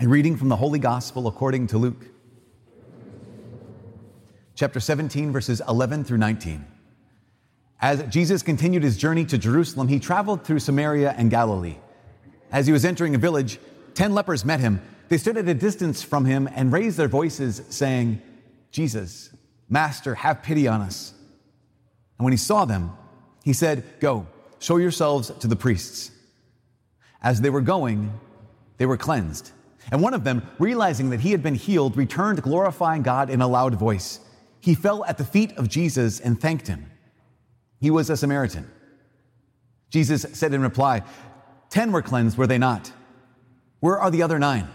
A reading from the Holy Gospel according to Luke, chapter 17, verses 11 through 19. As Jesus continued his journey to Jerusalem, he traveled through Samaria and Galilee. As he was entering a village, ten lepers met him. They stood at a distance from him and raised their voices, saying, Jesus, Master, have pity on us. And when he saw them, he said, Go, show yourselves to the priests. As they were going, they were cleansed. And one of them, realizing that he had been healed, returned glorifying God in a loud voice. He fell at the feet of Jesus and thanked him. He was a Samaritan. Jesus said in reply, Ten were cleansed, were they not? Where are the other nine?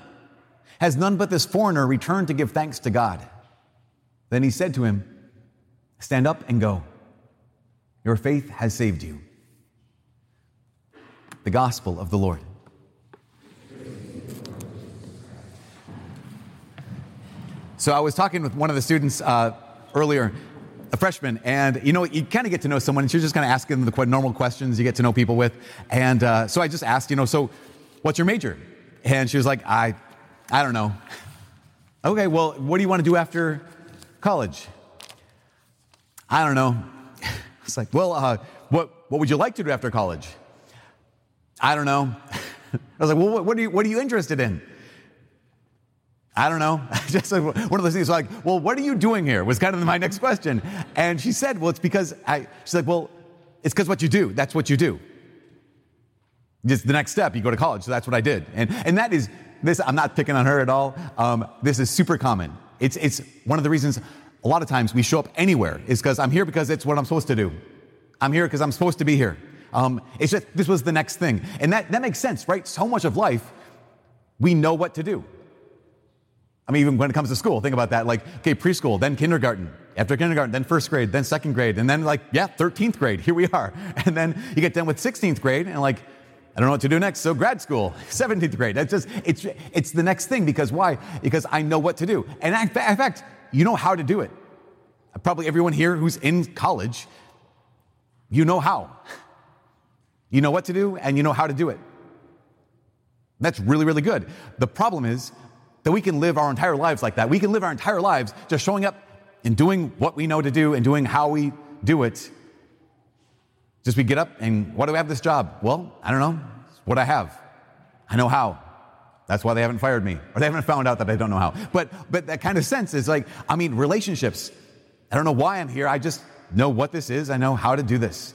Has none but this foreigner returned to give thanks to God? Then he said to him, Stand up and go. Your faith has saved you. The Gospel of the Lord. So I was talking with one of the students uh, earlier, a freshman, and you know, you kind of get to know someone, and you're just kind of asking them the normal questions you get to know people with. And uh, so I just asked, you know, so what's your major? And she was like, I, I don't know. okay, well, what do you want to do after college? I don't know. It's like, well, uh, what, what would you like to do after college? I don't know. I was like, well, what, what, are you, what are you interested in? I don't know. Just one of those things like, well, what are you doing here? Was kind of my next question. And she said, well, it's because I, she's like, well, it's because what you do. That's what you do. Just the next step, you go to college. So that's what I did. And, and that is, this, I'm not picking on her at all. Um, this is super common. It's, it's one of the reasons a lot of times we show up anywhere is because I'm here because it's what I'm supposed to do. I'm here because I'm supposed to be here. Um, it's just, this was the next thing. And that, that makes sense, right? So much of life, we know what to do. I mean, even when it comes to school, think about that. Like, okay, preschool, then kindergarten, after kindergarten, then first grade, then second grade, and then like, yeah, 13th grade, here we are. And then you get done with 16th grade, and like, I don't know what to do next. So grad school, 17th grade. That's just, it's, it's the next thing because why? Because I know what to do. And in fact, you know how to do it. Probably everyone here who's in college, you know how. You know what to do and you know how to do it. That's really, really good. The problem is that we can live our entire lives like that. We can live our entire lives just showing up and doing what we know to do and doing how we do it. Just we get up and what do I have this job? Well, I don't know. It's what I have. I know how. That's why they haven't fired me, or they haven't found out that I don't know how. But but that kind of sense is like, I mean, relationships. I don't know why I'm here. I just know what this is. I know how to do this.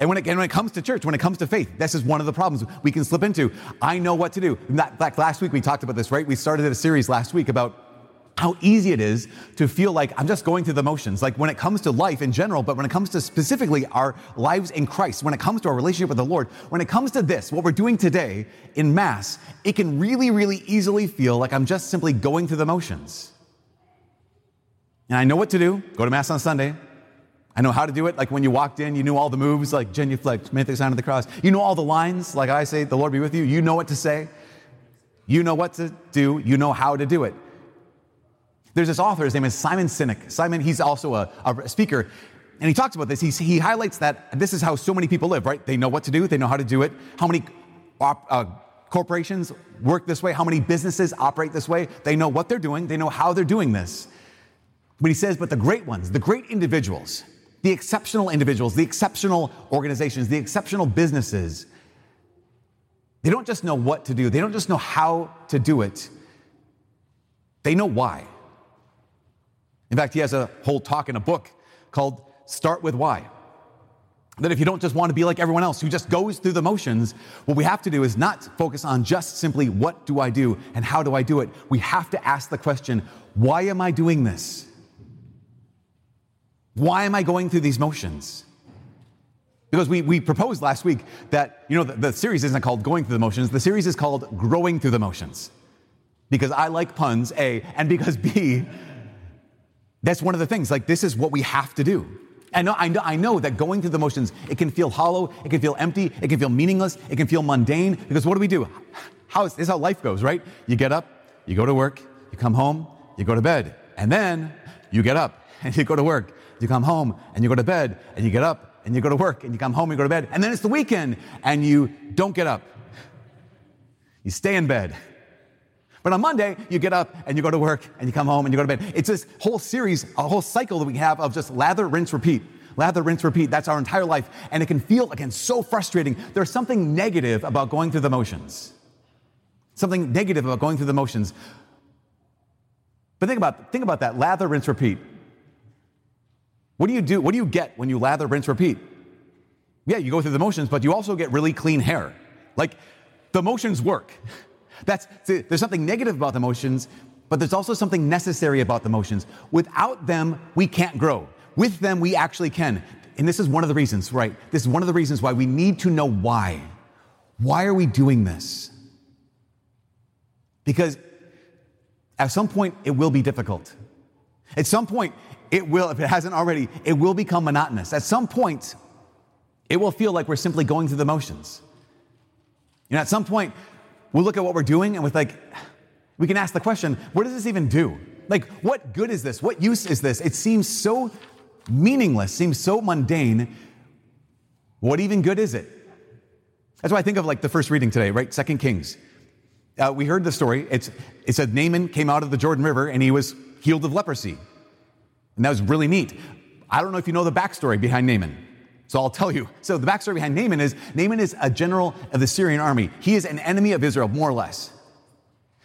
And when, it, and when it comes to church, when it comes to faith, this is one of the problems we can slip into. I know what to do. In last week we talked about this, right? We started a series last week about how easy it is to feel like I'm just going through the motions. Like when it comes to life in general, but when it comes to specifically our lives in Christ, when it comes to our relationship with the Lord, when it comes to this, what we're doing today in Mass, it can really, really easily feel like I'm just simply going through the motions. And I know what to do go to Mass on Sunday, I know how to do it. Like when you walked in, you knew all the moves, like genuflect, make the sign of the cross. You know all the lines, like I say, the Lord be with you. You know what to say. You know what to do. You know how to do it. There's this author, his name is Simon Sinek. Simon, he's also a, a speaker, and he talks about this. He, he highlights that this is how so many people live, right? They know what to do, they know how to do it. How many uh, corporations work this way? How many businesses operate this way? They know what they're doing, they know how they're doing this. But he says, but the great ones, the great individuals, the exceptional individuals, the exceptional organizations, the exceptional businesses, they don't just know what to do, they don't just know how to do it, they know why. In fact, he has a whole talk in a book called Start with Why. That if you don't just want to be like everyone else who just goes through the motions, what we have to do is not focus on just simply what do I do and how do I do it. We have to ask the question, why am I doing this? Why am I going through these motions? Because we, we proposed last week that, you know, the, the series isn't called Going Through the Motions, the series is called Growing Through the Motions. Because I like puns, A, and because B, that's one of the things. Like, this is what we have to do. And I know, I know that going through the motions, it can feel hollow, it can feel empty, it can feel meaningless, it can feel mundane. Because what do we do? How is, this is how life goes, right? You get up, you go to work, you come home, you go to bed, and then you get up and you go to work, you come home and you go to bed, and you get up and you go to work, and you come home and you go to bed, and then it's the weekend and you don't get up. You stay in bed. But on Monday, you get up and you go to work and you come home and you go to bed. It's this whole series, a whole cycle that we have of just lather, rinse, repeat. Lather, rinse, repeat. That's our entire life. And it can feel, again, so frustrating. There's something negative about going through the motions. Something negative about going through the motions. But think about, think about that lather, rinse, repeat. What do you do? What do you get when you lather, rinse, repeat? Yeah, you go through the motions, but you also get really clean hair. Like the motions work. That's, there's something negative about the motions, but there's also something necessary about the motions. Without them, we can't grow. With them, we actually can. And this is one of the reasons, right? This is one of the reasons why we need to know why. Why are we doing this? Because at some point, it will be difficult. At some point, it will, if it hasn't already, it will become monotonous. At some point, it will feel like we're simply going through the motions. You know, at some point, we'll look at what we're doing and with like, we can ask the question, what does this even do? Like, what good is this? What use is this? It seems so meaningless, seems so mundane. What even good is it? That's why I think of like the first reading today, right? Second Kings. Uh, we heard the story. It's, it said Naaman came out of the Jordan River and he was healed of leprosy. And that was really neat. I don't know if you know the backstory behind Naaman. So I'll tell you. So the backstory behind Naaman is Naaman is a general of the Syrian army. He is an enemy of Israel, more or less.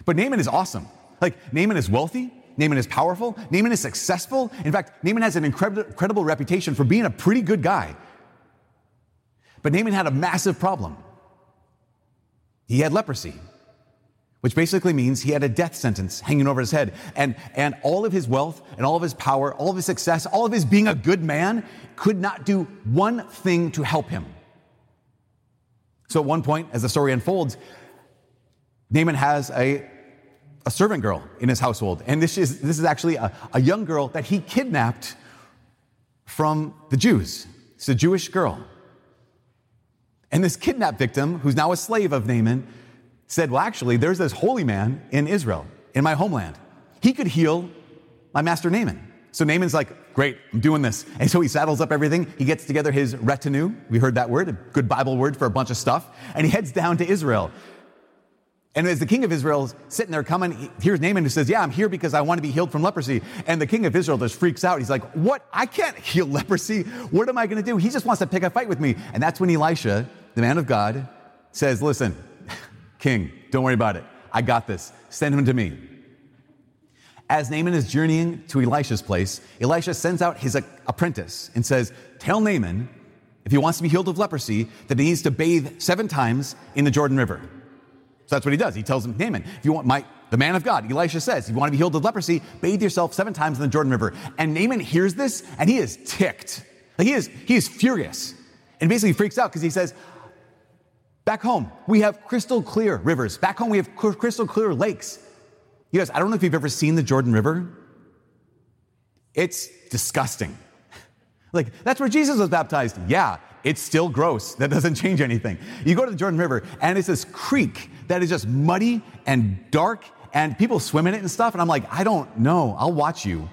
But Naaman is awesome. Like, Naaman is wealthy. Naaman is powerful. Naaman is successful. In fact, Naaman has an incredible, incredible reputation for being a pretty good guy. But Naaman had a massive problem. He had leprosy which basically means he had a death sentence hanging over his head. And, and all of his wealth and all of his power, all of his success, all of his being a good man could not do one thing to help him. So at one point, as the story unfolds, Naaman has a, a servant girl in his household. And this is, this is actually a, a young girl that he kidnapped from the Jews. It's a Jewish girl. And this kidnapped victim, who's now a slave of Naaman, said, Well, actually, there's this holy man in Israel, in my homeland. He could heal my master Naaman. So Naaman's like, Great, I'm doing this. And so he saddles up everything. He gets together his retinue. We heard that word, a good Bible word for a bunch of stuff. And he heads down to Israel. And as the king of Israel is sitting there coming, here's Naaman who says, Yeah, I'm here because I want to be healed from leprosy. And the king of Israel just freaks out. He's like, What? I can't heal leprosy. What am I going to do? He just wants to pick a fight with me. And that's when Elisha, the man of God, says, Listen, King, don't worry about it. I got this. Send him to me. As Naaman is journeying to Elisha's place, Elisha sends out his apprentice and says, Tell Naaman, if he wants to be healed of leprosy, that he needs to bathe seven times in the Jordan River. So that's what he does. He tells him, Naaman, if you want my, the man of God, Elisha says, if you want to be healed of leprosy, bathe yourself seven times in the Jordan River. And Naaman hears this and he is ticked. Like he is, he is furious and basically freaks out because he says, Back home, we have crystal clear rivers. Back home, we have crystal clear lakes. You guys, I don't know if you've ever seen the Jordan River. It's disgusting. Like, that's where Jesus was baptized. Yeah, it's still gross. That doesn't change anything. You go to the Jordan River, and it's this creek that is just muddy and dark, and people swim in it and stuff. And I'm like, I don't know. I'll watch you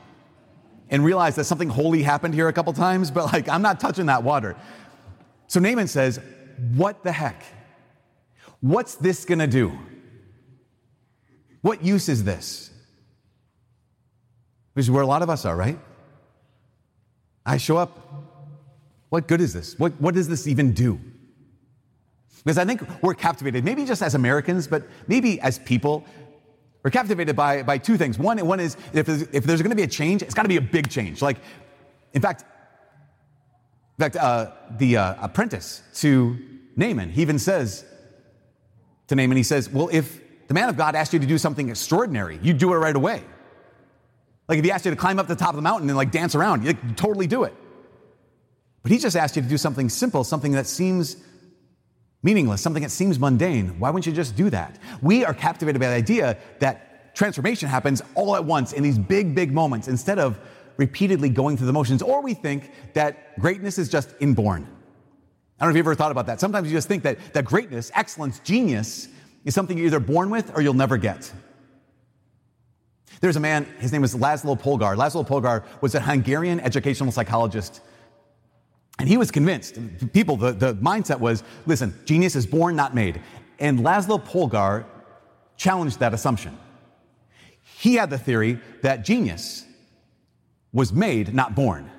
and realize that something holy happened here a couple times, but like, I'm not touching that water. So Naaman says, What the heck? What's this going to do? What use is this? Which is where a lot of us are, right? I show up. What good is this? What, what does this even do? Because I think we're captivated, maybe just as Americans, but maybe as people, we're captivated by, by two things. One, one is if there's, if there's going to be a change, it's got to be a big change. Like, in fact, in fact, uh, the uh, apprentice to Naaman, he even says, to Naaman. He says, Well, if the man of God asked you to do something extraordinary, you'd do it right away. Like if he asked you to climb up the top of the mountain and like dance around, you'd totally do it. But he just asked you to do something simple, something that seems meaningless, something that seems mundane. Why wouldn't you just do that? We are captivated by the idea that transformation happens all at once in these big, big moments instead of repeatedly going through the motions. Or we think that greatness is just inborn. I don't know if you've ever thought about that. Sometimes you just think that, that greatness, excellence, genius is something you're either born with or you'll never get. There's a man, his name was Laszlo Polgar. Laszlo Polgar was a Hungarian educational psychologist. And he was convinced, people, the, the mindset was listen, genius is born, not made. And Laszlo Polgar challenged that assumption. He had the theory that genius was made, not born.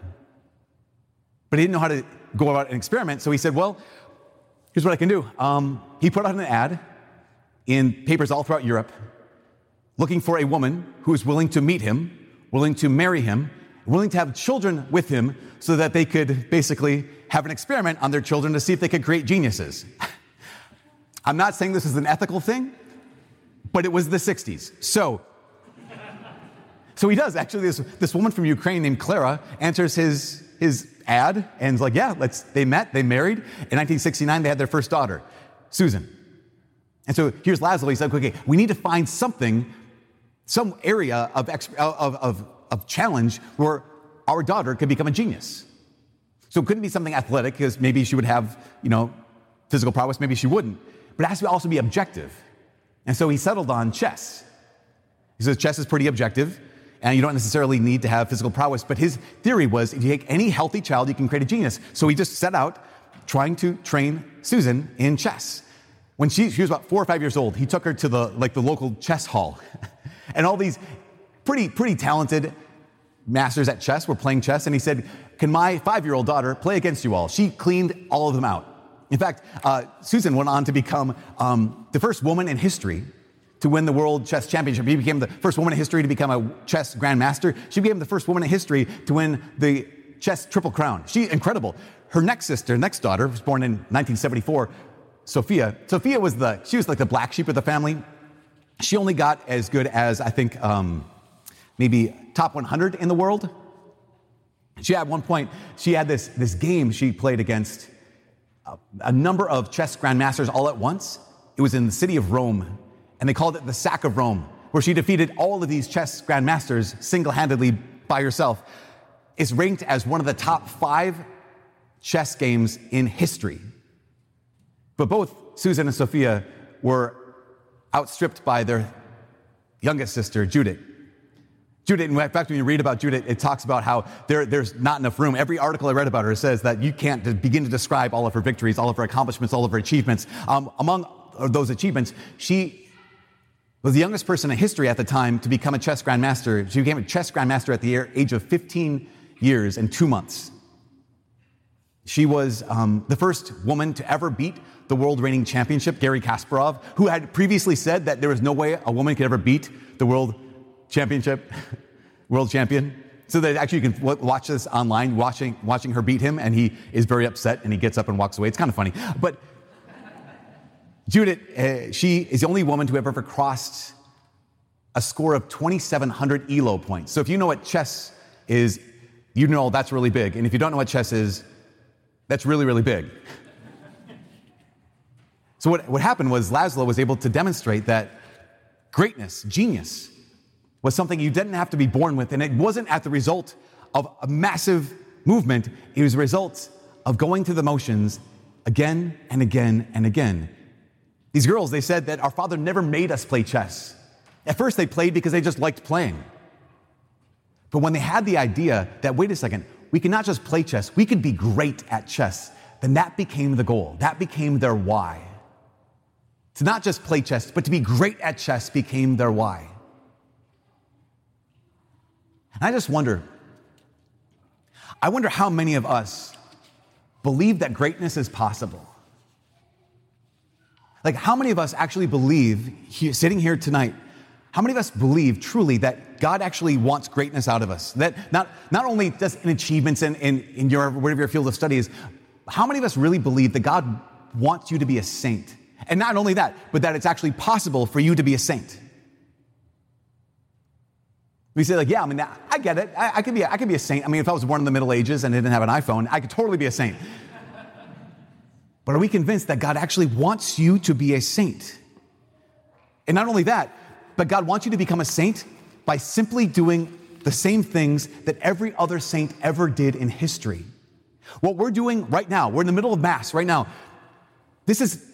But he didn't know how to go about an experiment, so he said, well, here's what I can do. Um, he put out an ad in papers all throughout Europe looking for a woman who is willing to meet him, willing to marry him, willing to have children with him so that they could basically have an experiment on their children to see if they could create geniuses. I'm not saying this is an ethical thing, but it was the 60s. So, so he does actually. This, this woman from Ukraine named Clara answers his, his ad and is like, yeah, let's, they met, they married. In 1969, they had their first daughter, Susan. And so here's Laszlo. He's like, okay, we need to find something, some area of, of, of, of challenge where our daughter could become a genius. So it couldn't be something athletic because maybe she would have, you know, physical prowess, maybe she wouldn't. But it has to also be objective. And so he settled on chess. He says chess is pretty objective, and you don't necessarily need to have physical prowess. But his theory was if you take any healthy child, you can create a genius. So he just set out trying to train Susan in chess. When she, she was about four or five years old, he took her to the, like the local chess hall. and all these pretty, pretty talented masters at chess were playing chess. And he said, can my five-year-old daughter play against you all? She cleaned all of them out. In fact, uh, Susan went on to become um, the first woman in history to win the World Chess Championship. She became the first woman in history to become a chess grandmaster. She became the first woman in history to win the chess triple crown. She incredible. Her next sister, next daughter, was born in 1974, Sophia. Sophia was the, she was like the black sheep of the family. She only got as good as, I think, um, maybe top 100 in the world. She at one point, she had this, this game she played against a, a number of chess grandmasters all at once. It was in the city of Rome, and they called it the Sack of Rome, where she defeated all of these chess grandmasters single-handedly by herself. is ranked as one of the top five chess games in history. But both Susan and Sophia were outstripped by their youngest sister, Judith. Judith, in fact, when you read about Judith, it talks about how there, there's not enough room. Every article I read about her says that you can't begin to describe all of her victories, all of her accomplishments, all of her achievements. Um, among those achievements, she was the youngest person in history at the time to become a chess grandmaster. She became a chess grandmaster at the age of 15 years and two months. She was um, the first woman to ever beat the world reigning championship, Garry Kasparov, who had previously said that there was no way a woman could ever beat the world championship, world champion. So that actually you can watch this online, watching, watching her beat him, and he is very upset and he gets up and walks away. It's kind of funny. But Judith, uh, she is the only woman to have ever crossed a score of 2,700 ELO points. So if you know what chess is, you know that's really big. And if you don't know what chess is, that's really, really big. so what, what happened was Laszlo was able to demonstrate that greatness, genius, was something you didn't have to be born with. And it wasn't at the result of a massive movement. It was a result of going through the motions again and again and again. These girls, they said that our father never made us play chess. At first, they played because they just liked playing. But when they had the idea that, wait a second, we can not just play chess, we could be great at chess, then that became the goal. That became their why. To not just play chess, but to be great at chess became their why. And I just wonder, I wonder how many of us believe that greatness is possible. Like, how many of us actually believe, sitting here tonight, how many of us believe truly that God actually wants greatness out of us? That not, not only does in achievements in, in, in your, whatever your field of study is, how many of us really believe that God wants you to be a saint? And not only that, but that it's actually possible for you to be a saint. We say, like, yeah, I mean, I get it. I, I, could be, I could be a saint. I mean, if I was born in the Middle Ages and I didn't have an iPhone, I could totally be a saint. But are we convinced that God actually wants you to be a saint? And not only that, but God wants you to become a saint by simply doing the same things that every other saint ever did in history. What we're doing right now, we're in the middle of Mass right now. This is,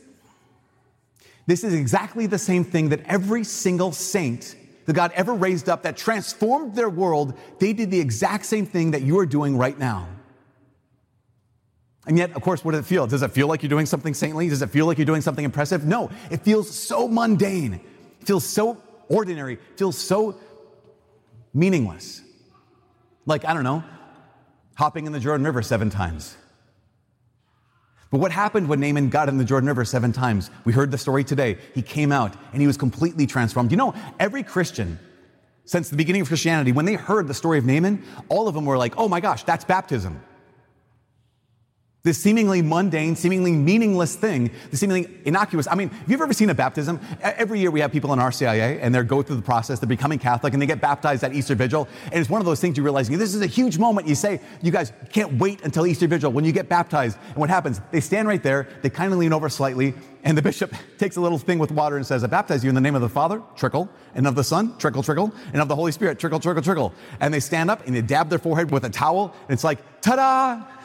this is exactly the same thing that every single saint that God ever raised up that transformed their world, they did the exact same thing that you are doing right now. And yet, of course, what does it feel? Does it feel like you're doing something saintly? Does it feel like you're doing something impressive? No, it feels so mundane. It feels so ordinary. It feels so meaningless. Like, I don't know, hopping in the Jordan River seven times. But what happened when Naaman got in the Jordan River seven times? We heard the story today. He came out and he was completely transformed. You know, every Christian since the beginning of Christianity, when they heard the story of Naaman, all of them were like, oh my gosh, that's baptism. This seemingly mundane, seemingly meaningless thing, the seemingly innocuous. I mean, have you ever seen a baptism? Every year we have people in RCIA and they go through the process, they're becoming Catholic and they get baptized at Easter Vigil. And it's one of those things you realize this is a huge moment. You say, you guys can't wait until Easter Vigil when you get baptized. And what happens? They stand right there, they kind of lean over slightly, and the bishop takes a little thing with water and says, I baptize you in the name of the Father, trickle, and of the Son, trickle, trickle, and of the Holy Spirit, trickle, trickle, trickle. And they stand up and they dab their forehead with a towel, and it's like, ta da!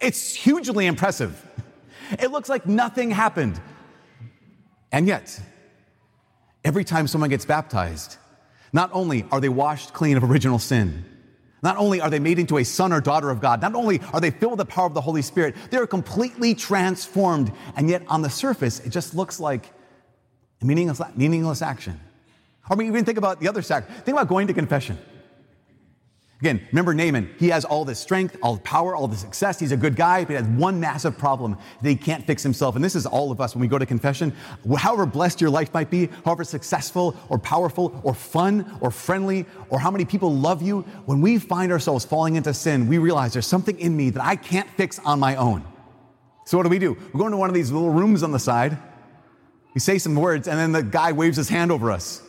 It's hugely impressive. It looks like nothing happened. And yet, every time someone gets baptized, not only are they washed clean of original sin, not only are they made into a son or daughter of God, not only are they filled with the power of the Holy Spirit, they're completely transformed. And yet, on the surface, it just looks like a meaningless, meaningless action. Or I mean, even think about the other side. Think about going to confession. Again, remember Naaman. He has all this strength, all the power, all the success. He's a good guy, but he has one massive problem that he can't fix himself. And this is all of us when we go to confession. However blessed your life might be, however successful or powerful or fun or friendly, or how many people love you, when we find ourselves falling into sin, we realize there's something in me that I can't fix on my own. So what do we do? We go into one of these little rooms on the side. We say some words, and then the guy waves his hand over us.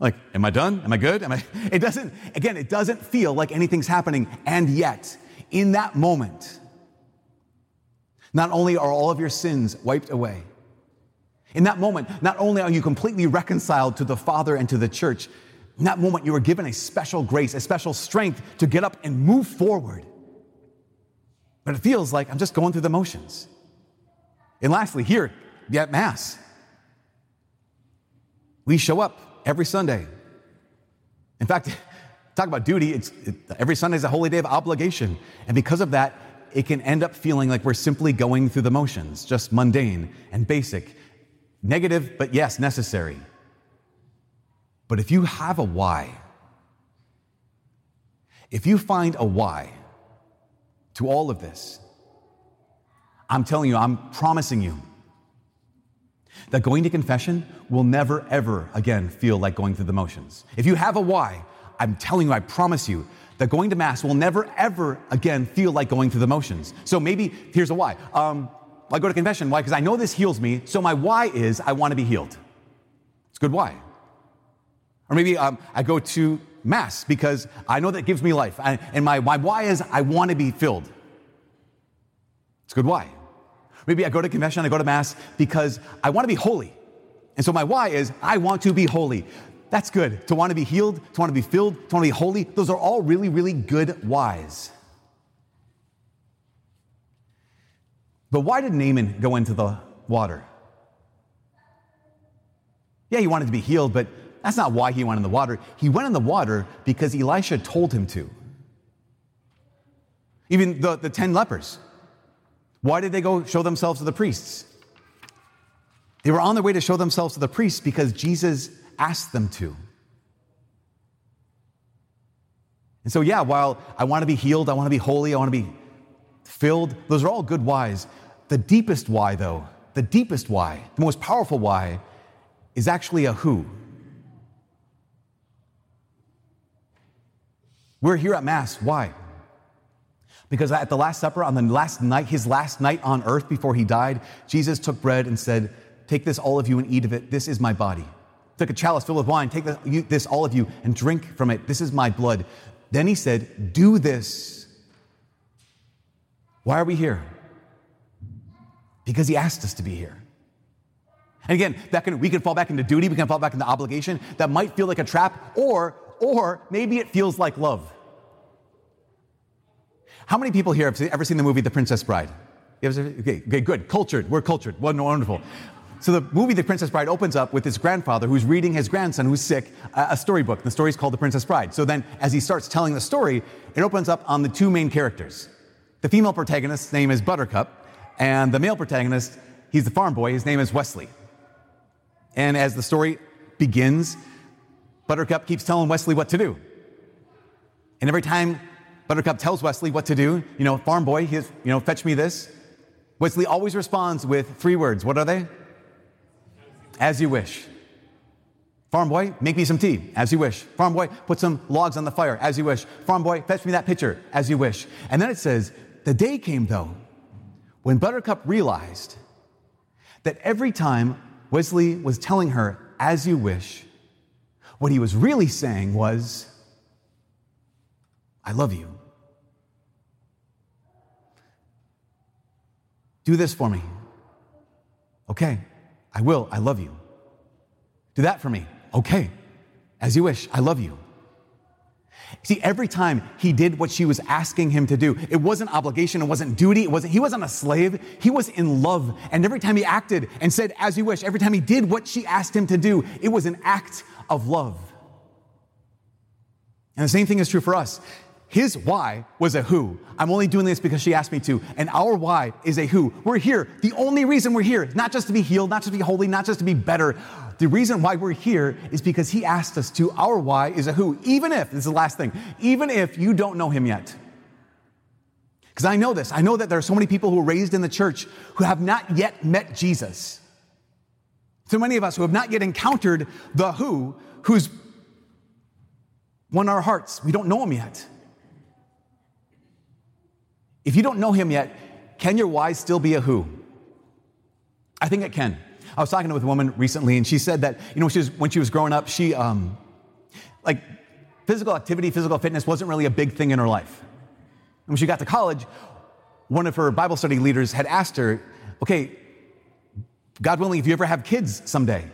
Like, am I done? Am I good? Am I? It doesn't, again, it doesn't feel like anything's happening. And yet, in that moment, not only are all of your sins wiped away, in that moment, not only are you completely reconciled to the Father and to the church, in that moment, you are given a special grace, a special strength to get up and move forward. But it feels like I'm just going through the motions. And lastly, here at Mass, we show up every Sunday. In fact, talk about duty, it's, it, every Sunday is a holy day of obligation. And because of that, it can end up feeling like we're simply going through the motions, just mundane and basic. Negative, but yes, necessary. But if you have a why, if you find a why to all of this, I'm telling you, I'm promising you, that going to confession will never, ever again feel like going through the motions. If you have a why, I'm telling you, I promise you, that going to Mass will never, ever again feel like going through the motions. So maybe here's a why. Um, I go to confession. Why? Because I know this heals me. So my why is I want to be healed. It's good why. Or maybe um, I go to Mass because I know that gives me life. I, and my, my why is I want to be filled. It's a good why. Maybe I go to confession, I go to Mass because I want to be holy. And so my why is I want to be holy. That's good. To want to be healed, to want to be filled, to want to be holy, those are all really, really good whys. But why did Naaman go into the water? Yeah, he wanted to be healed, but that's not why he went in the water. He went in the water because Elisha told him to. Even the, the 10 lepers, why did they go show themselves to the priests? They were on their way to show themselves to the priests because Jesus asked them to. And so, yeah, while I want to be healed, I want to be holy, I want to be filled, those are all good whys. The deepest why, though, the deepest why, the most powerful why, is actually a who. We're here at Mass. Why? Because at the Last Supper, on the last night, his last night on earth before he died, Jesus took bread and said, Take this, all of you, and eat of it. This is my body. took a chalice filled with wine. Take this, all of you, and drink from it. This is my blood. Then he said, Do this. Why are we here? Because he asked us to be here. And again, that can, we can fall back into duty, we can fall back into obligation. That might feel like a trap, or, or maybe it feels like love. How many people here have ever seen the movie The Princess Bride? Okay, okay, good. Cultured. We're cultured. Wonderful. So the movie The Princess Bride opens up with his grandfather who's reading his grandson who's sick a storybook. The story is called The Princess Bride. So then as he starts telling the story, it opens up on the two main characters. The female protagonist's name is Buttercup, and the male protagonist, he's the farm boy, his name is Wesley. And as the story begins, Buttercup keeps telling Wesley what to do. And every time Buttercup tells Wesley what to do, you know, farm boy, you know, fetch me this. Wesley always responds with three words. What are they? As you wish. Farm boy, make me some tea, as you wish. Farm boy, put some logs on the fire, as you wish. Farm boy, fetch me that pitcher, as you wish. And then it says, the day came though, when Buttercup realized that every time Wesley was telling her, as you wish, what he was really saying was, I love you. Do this for me. Okay. I will. I love you. Do that for me. Okay. As you wish. I love you. See, every time he did what she was asking him to do, it wasn't obligation, it wasn't duty, it wasn't, he wasn't a slave, he was in love. And every time he acted and said, as you wish, every time he did what she asked him to do, it was an act of love. And the same thing is true for us. His why was a who. I'm only doing this because she asked me to. And our why is a who. We're here. The only reason we're here, not just to be healed, not just to be holy, not just to be better. The reason why we're here is because he asked us to. Our why is a who. Even if, this is the last thing, even if you don't know him yet. Because I know this. I know that there are so many people who were raised in the church who have not yet met Jesus. So many of us who have not yet encountered the who, who's won our hearts. We don't know him yet. If you don't know him yet, can your why still be a who? I think it can. I was talking with a woman recently, and she said that, you know, she was, when she was growing up, she, um, like, physical activity, physical fitness wasn't really a big thing in her life. And when she got to college, one of her Bible study leaders had asked her, okay, God willing, if you ever have kids someday,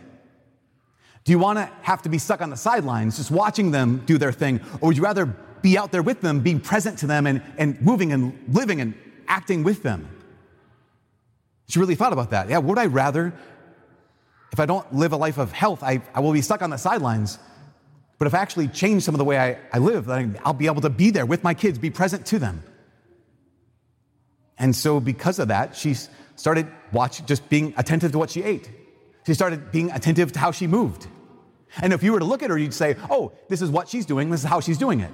do you want to have to be stuck on the sidelines just watching them do their thing? Or would you rather be out there with them, being present to them and, and moving and living and acting with them. She really thought about that. Yeah, would I rather, if I don't live a life of health, I, I will be stuck on the sidelines. But if I actually change some of the way I, I live, then I'll be able to be there with my kids, be present to them. And so, because of that, she started watching, just being attentive to what she ate. She started being attentive to how she moved. And if you were to look at her, you'd say, oh, this is what she's doing, this is how she's doing it.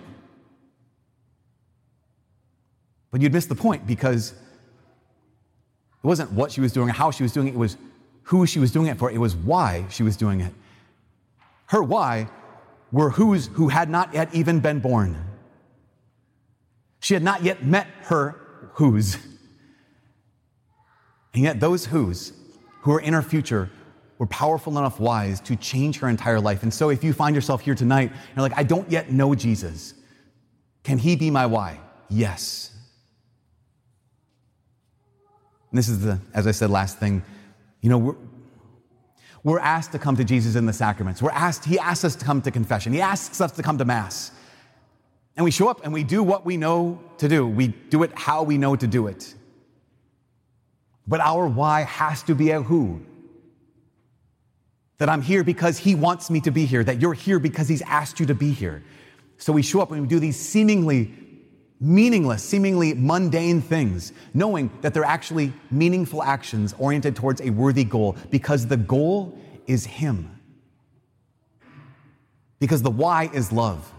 But you'd miss the point because it wasn't what she was doing or how she was doing it, it was who she was doing it for, it was why she was doing it. Her why were whose who had not yet even been born. She had not yet met her whose. And yet, those whose who are in her future were powerful enough wise to change her entire life. And so, if you find yourself here tonight, you're like, I don't yet know Jesus. Can he be my why? Yes. And this is the, as I said, last thing. You know, we're, we're asked to come to Jesus in the sacraments. We're asked, He asks us to come to confession. He asks us to come to Mass. And we show up and we do what we know to do. We do it how we know to do it. But our why has to be a who. That I'm here because He wants me to be here, that you're here because He's asked you to be here. So we show up and we do these seemingly meaningless, seemingly mundane things, knowing that they're actually meaningful actions oriented towards a worthy goal because the goal is Him. Because the why is love.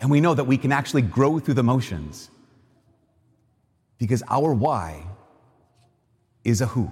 And we know that we can actually grow through the motions because our why is a who.